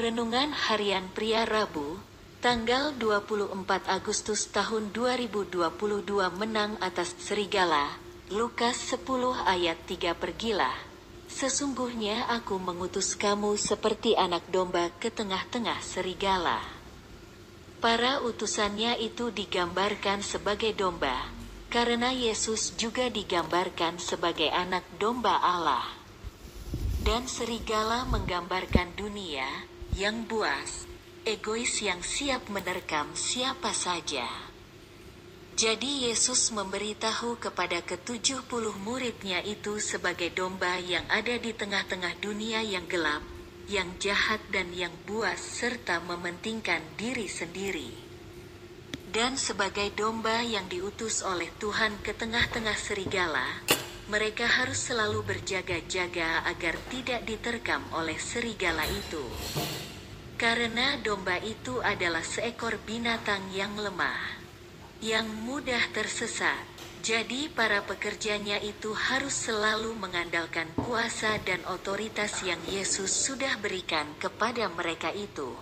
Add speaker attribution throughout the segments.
Speaker 1: Renungan Harian Pria Rabu, tanggal 24 Agustus tahun 2022 menang atas serigala. Lukas 10 ayat 3 Pergilah. Sesungguhnya aku mengutus kamu seperti anak domba ke tengah-tengah serigala. Para utusannya itu digambarkan sebagai domba, karena Yesus juga digambarkan sebagai anak domba Allah. Dan serigala menggambarkan dunia yang buas, egois yang siap menerkam siapa saja. Jadi Yesus memberitahu kepada ketujuh puluh muridnya itu sebagai domba yang ada di tengah-tengah dunia yang gelap, yang jahat dan yang buas serta mementingkan diri sendiri. Dan sebagai domba yang diutus oleh Tuhan ke tengah-tengah serigala, mereka harus selalu berjaga-jaga agar tidak diterkam oleh serigala itu. Karena domba itu adalah seekor binatang yang lemah, yang mudah tersesat. Jadi para pekerjanya itu harus selalu mengandalkan kuasa dan otoritas yang Yesus sudah berikan kepada mereka itu.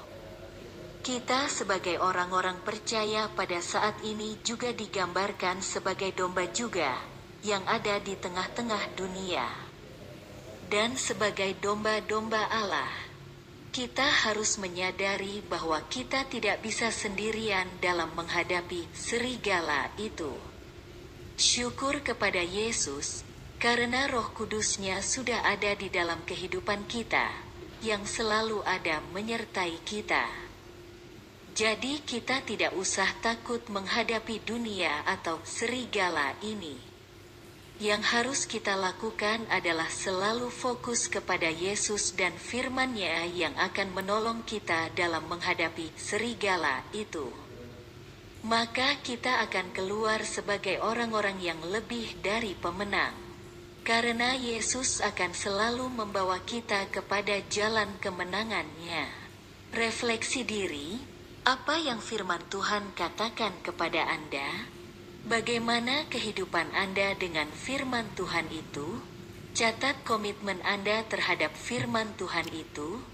Speaker 1: Kita sebagai orang-orang percaya pada saat ini juga digambarkan sebagai domba juga, yang ada di tengah-tengah dunia. Dan sebagai domba-domba Allah, kita harus menyadari bahwa kita tidak bisa sendirian dalam menghadapi serigala itu. Syukur kepada Yesus, karena roh kudusnya sudah ada di dalam kehidupan kita, yang selalu ada menyertai kita. Jadi kita tidak usah takut menghadapi dunia atau serigala ini. Yang harus kita lakukan adalah selalu fokus kepada Yesus dan firman-Nya yang akan menolong kita dalam menghadapi serigala itu. Maka kita akan keluar sebagai orang-orang yang lebih dari pemenang. Karena Yesus akan selalu membawa kita kepada jalan kemenangannya. Refleksi diri, apa yang firman Tuhan katakan kepada Anda? Bagaimana kehidupan Anda dengan firman Tuhan itu? Catat komitmen Anda terhadap firman Tuhan itu.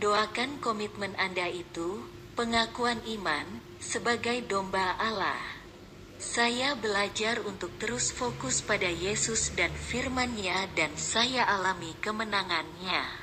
Speaker 1: Doakan komitmen Anda itu, pengakuan iman, sebagai domba Allah. Saya belajar untuk terus fokus pada Yesus dan firman-Nya dan saya alami kemenangannya.